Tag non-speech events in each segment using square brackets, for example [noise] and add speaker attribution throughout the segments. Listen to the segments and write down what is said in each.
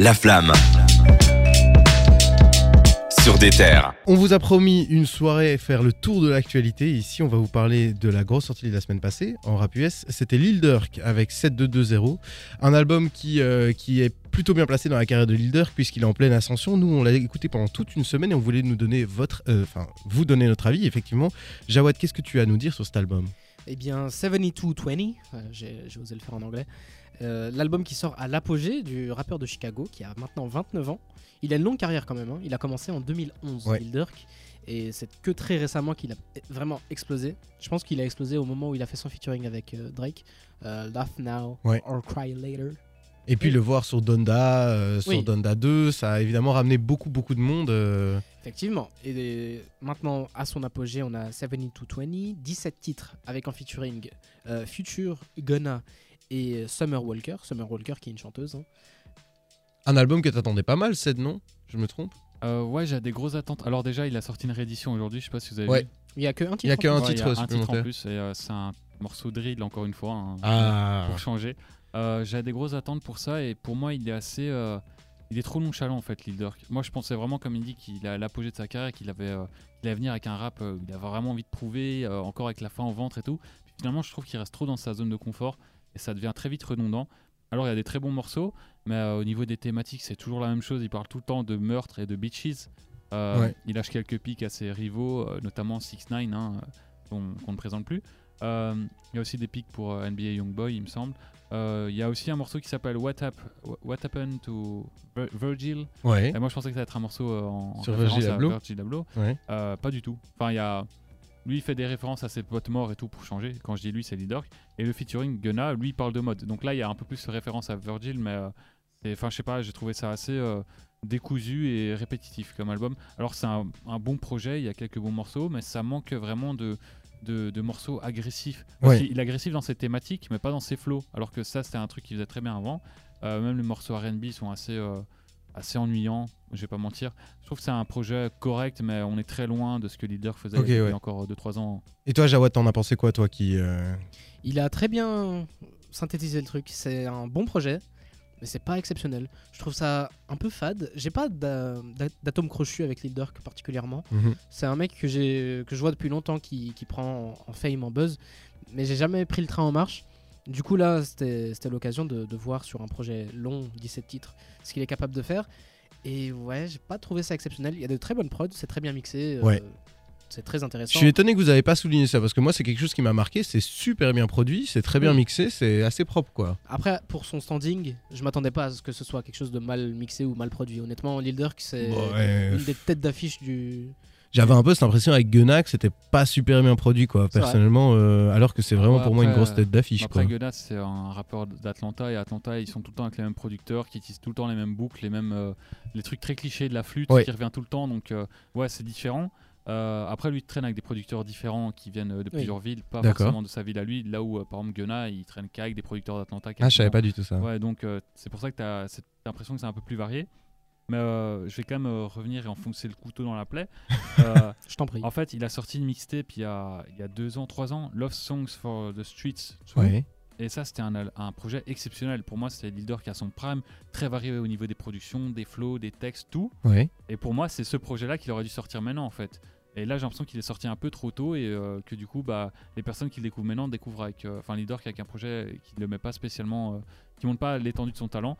Speaker 1: La flamme. Sur des terres.
Speaker 2: On vous a promis une soirée faire le tour de l'actualité. Ici, on va vous parler de la grosse sortie de la semaine passée en rap US. C'était Lil Durk avec 7220. Un album qui, euh, qui est plutôt bien placé dans la carrière de Lil Durk puisqu'il est en pleine ascension. Nous, on l'a écouté pendant toute une semaine et on voulait nous donner votre, euh, enfin, vous donner notre avis. Effectivement, Jawad, qu'est-ce que tu as à nous dire sur cet album?
Speaker 3: Eh bien, 7220, euh, j'ai osé le faire en anglais, euh, l'album qui sort à l'apogée du rappeur de Chicago qui a maintenant 29 ans. Il a une longue carrière quand même, hein. il a commencé en 2011,
Speaker 2: Ouais.
Speaker 3: Lil Durk, et c'est que très récemment qu'il a vraiment explosé. Je pense qu'il a explosé au moment où il a fait son featuring avec euh, Drake, euh, Laugh Now
Speaker 2: Ouais.
Speaker 3: or Cry Later.
Speaker 2: Et puis
Speaker 3: Oui.
Speaker 2: le voir sur Donda, euh, sur
Speaker 3: Oui.
Speaker 2: Donda 2, ça a évidemment ramené beaucoup, beaucoup de monde. euh.
Speaker 3: Effectivement. Et maintenant, à son apogée, on a 7220, 17 titres avec en featuring euh, Future, Gunna et Summer Walker. Summer Walker qui est une chanteuse. hein.
Speaker 2: Un album que t'attendais pas mal, Ced, non? Je me trompe?
Speaker 4: Euh, ouais, j'ai des grosses attentes. Alors déjà, il a sorti une réédition aujourd'hui, je sais pas si vous avez
Speaker 2: Ouais.
Speaker 4: vu.
Speaker 3: Il y a que un titre.
Speaker 2: Il y a
Speaker 3: en
Speaker 2: que un.
Speaker 4: Ouais,
Speaker 2: titre
Speaker 4: a un titre en
Speaker 2: supplémentaire.
Speaker 4: plus et c'est un morceau drill encore une fois hein,
Speaker 2: Ah
Speaker 4: pour changer. Euh, j'ai des grosses attentes pour ça et pour moi, il est assez euh, il est trop nonchalant en fait, Lil Durk. Moi, je pensais vraiment comme il dit qu'il a l'apogée de sa carrière, qu'il avait euh, il allait venir avec un rap, euh, il avait vraiment envie de prouver, euh, encore avec la fin au ventre et tout. Puis finalement, je trouve qu'il reste trop dans sa zone de confort et ça devient très vite redondant. Alors, il y a des très bons morceaux, mais au niveau des thématiques, c'est toujours la même chose. Il parle tout le temps de meurtre et de bitches.
Speaker 2: Ouais.
Speaker 4: Il lâche quelques pics à ses rivaux, notamment 6 9 hein, qu'on qu'on ne présente plus. Euh, Il y a aussi des pics pour euh, NBA Youngboy, il me semble. Euh, Il y a aussi un morceau qui s'appelle What, Hap- What Happened to Vir- Virgil?
Speaker 2: Ouais.
Speaker 4: Et moi, je pensais que ça allait être un morceau euh, en,
Speaker 2: Sur
Speaker 4: référence
Speaker 2: Virgil
Speaker 4: à
Speaker 2: Abloh.
Speaker 4: Virgil Abloh.
Speaker 2: Ouais.
Speaker 4: Euh, pas du tout. Enfin, il y a. Lui, il fait des références à ses potes morts et tout pour changer. Quand je dis lui, c'est Lil Durk. Et le featuring Gunna, lui, parle de mode. Donc là, il y a un peu plus de référence à Virgil, mais. euh, Enfin, je sais pas, j'ai trouvé ça assez euh, décousu et répétitif comme album. Alors, c'est un, un bon projet, il y a quelques bons morceaux, mais ça manque vraiment de, de, de morceaux agressifs.
Speaker 2: Ouais.
Speaker 4: Il est agressif dans ses thématiques, mais pas dans ses flows. Alors que ça, c'était un truc qu'il faisait très bien avant. Euh, même les morceaux RB sont assez, euh, assez ennuyants, je vais pas mentir. Je trouve que c'est un projet correct, mais on est très loin de ce que Leader faisait il y a
Speaker 2: ouais.
Speaker 4: encore 2-3 ans.
Speaker 2: Et toi, Jawad, t'en as pensé quoi, toi qui. euh,
Speaker 3: Il a très bien synthétisé le truc. C'est un bon projet, mais c'est pas exceptionnel. Je trouve ça un peu fade. J'ai pas d'a- d'a- d'atome crochu avec Lil Durk particulièrement.
Speaker 2: mhm.
Speaker 3: C'est un mec que, que je vois depuis longtemps qui, qui prend en, en fame, en buzz, mais j'ai jamais pris le train en marche. Du coup, là, c'était l'occasion de, de voir sur un projet long, 17 titres, ce qu'il est capable de faire. Et ouais, j'ai pas trouvé ça exceptionnel. Il y a de très bonnes prods, c'est très bien mixé. euh,
Speaker 2: Ouais.
Speaker 3: C'est très
Speaker 2: Je
Speaker 3: intéressant.
Speaker 2: suis étonné que vous avez pas souligné ça parce que moi, c'est quelque chose qui m'a marqué. C'est super bien produit, c'est très bien
Speaker 3: Oui.
Speaker 2: mixé, c'est assez propre, quoi.
Speaker 3: Après, pour son standing, je m'attendais pas à ce que ce soit quelque chose de mal mixé ou mal produit. Honnêtement, Lil Durk, c'est
Speaker 2: ouais,
Speaker 3: une des têtes d'affiche du.
Speaker 2: J'avais un peu cette impression avec Gunna que c'était pas super bien produit, quoi, personnellement, euh, alors que c'est vraiment
Speaker 4: Ouais,
Speaker 2: pour moi une grosse tête d'affiche, quoi.
Speaker 4: Après, Gunna, c'est un rappeur d'Atlanta, et Atlanta, ils sont tout le temps avec les mêmes producteurs qui utilisent tout le temps les mêmes boucles, les mêmes euh, les trucs très clichés de la flûte
Speaker 2: Ouais.
Speaker 4: qui revient tout le temps. Donc, euh, ouais, c'est différent. Euh, après, lui, il traîne avec des producteurs différents qui viennent euh, de plusieurs villes, pas forcément de sa ville à lui. Là où, euh, par exemple, Gunna, il traîne qu'avec des producteurs d'Atlanta.
Speaker 2: Ah, je savais pas du tout ça.
Speaker 4: Ouais, donc euh, c'est pour ça que tu as cette impression que c'est un peu plus varié. Mais je vais quand même revenir et enfoncer le couteau dans la plaie. [laughs]
Speaker 3: Je t'en prie.
Speaker 4: en fait, il a sorti une mixtape il y a, il y a deux ans, trois ans, Love Songs for the Streets.
Speaker 2: Ouais.
Speaker 4: Et ça, c'était un, un projet exceptionnel. Pour moi, c'était Leader qui a son prime, très varié au niveau des productions, des flows, des textes, tout.
Speaker 2: Ouais.
Speaker 4: Et pour moi, c'est ce projet-là qu'il aurait dû sortir maintenant, en fait. Et là, j'ai l'impression qu'il est sorti un peu trop tôt et euh, que du coup, bah, les personnes qui le découvrent maintenant découvrent avec, euh, enfin, Leader qui avec un projet qui ne le met pas spécialement, euh, qui montre pas l'étendue de son talent.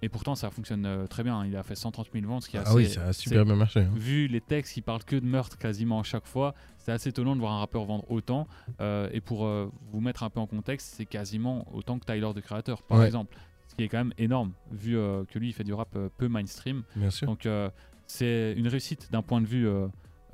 Speaker 4: Et pourtant, ça fonctionne très bien. Il a fait 130 000 ventes, ce qui est
Speaker 2: Ah oui, ça a super bien marché. hein.
Speaker 4: vu les textes qui parlent que de meurtre quasiment à chaque fois, c'est assez étonnant de voir un rappeur vendre autant. Euh, et pour euh, vous mettre un peu en contexte, c'est quasiment autant que Tyler de Creator, par
Speaker 2: Ouais.
Speaker 4: exemple. Ce qui est quand même énorme, vu euh, que lui, il fait du rap peu mainstream.
Speaker 2: Bien sûr.
Speaker 4: Donc c'est une réussite d'un point de vue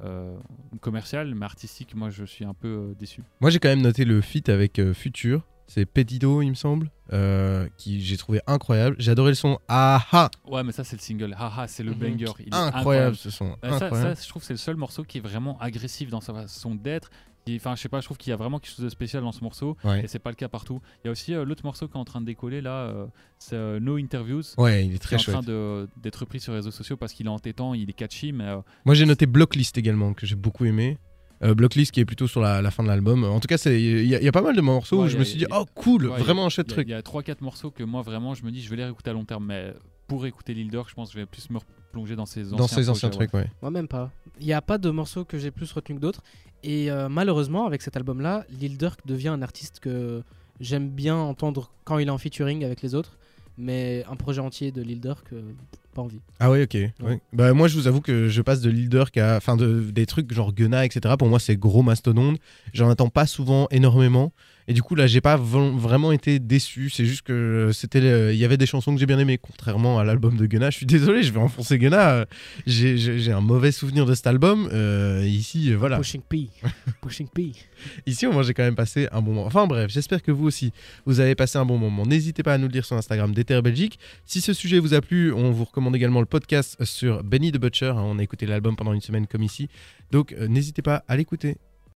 Speaker 4: euh, commercial, mais artistique, moi, je suis un peu euh, déçu.
Speaker 2: Moi, j'ai quand même noté le feat avec euh, Future. C'est Petido, il me semble, euh, qui j'ai trouvé incroyable. J'ai adoré le son Aha.
Speaker 4: Ouais, mais ça, c'est le single. Haha, c'est le
Speaker 3: Mhm.
Speaker 4: banger. Il est
Speaker 2: Incroyable ce son.
Speaker 4: Bah, ça,
Speaker 2: incroyable.
Speaker 4: ça, je trouve que c'est le seul morceau qui est vraiment agressif dans sa façon d'être. Enfin, je sais pas, je trouve qu'il y a vraiment quelque chose de spécial dans ce morceau.
Speaker 2: Ouais.
Speaker 4: Et c'est pas le cas partout. Il y a aussi euh, l'autre morceau qui est en train de décoller là, euh, c'est euh, No Interviews.
Speaker 2: Ouais, il est
Speaker 4: qui est
Speaker 2: très
Speaker 4: en train d'être repris sur les réseaux sociaux parce qu'il est entêtant, il est catchy, mais euh,
Speaker 2: Moi, j'ai noté Blocklist également, que j'ai beaucoup aimé. Euh, Blocklist qui est plutôt sur la, la fin de l'album. En tout cas, c'est- il y, a- il y a pas mal de morceaux
Speaker 4: Ouais,
Speaker 2: où je me suis dit, oh cool,
Speaker 4: ouais,
Speaker 2: vraiment un chouette
Speaker 4: il y a-
Speaker 2: truc.
Speaker 4: il y a 3-4 morceaux que moi vraiment je me dis je vais les réécouter à long terme, mais pour écouter Lil Durk, je pense que je vais plus me replonger dans ses anciens,
Speaker 2: Dans ses anciens trucs, ouais.
Speaker 3: Moi même pas. Il n'y a pas de morceau que j'ai plus retenu que d'autres. Et euh, malheureusement, avec cet album-là, Lil Durk devient un artiste que j'aime bien entendre quand il est en featuring avec les autres. Mais un projet entier de Lil Durk, euh, pas envie.
Speaker 2: Ah ouais, ok. ouais. Bah, moi, je vous avoue que je passe de Lil Durk à. Enfin, de, des trucs genre Gunna, etc. Pour moi, c'est gros mastodonte. J'en attends pas souvent énormément. Et du coup, là, j'ai pas vraiment été déçu. C'est juste que c'était. le- Il y avait des chansons que j'ai bien aimées, contrairement à l'album de Gunna. Je suis désolé, je vais enfoncer Gunna. Euh, J'ai un mauvais souvenir de cet album. Euh, ici, euh, voilà.
Speaker 3: Pushing P. [laughs] Pushing P.
Speaker 2: Ici, moi, j'ai quand même passé un bon moment. Enfin bref, j'espère que vous aussi, vous avez passé un bon moment. N'hésitez pas à nous le dire sur Instagram d'Ether Belgique. Si ce sujet vous a plu, on vous recommande également le podcast sur Benny the Butcher. hein. On a écouté l'album pendant une semaine comme ici. Donc, euh, n'hésitez pas à l'écouter.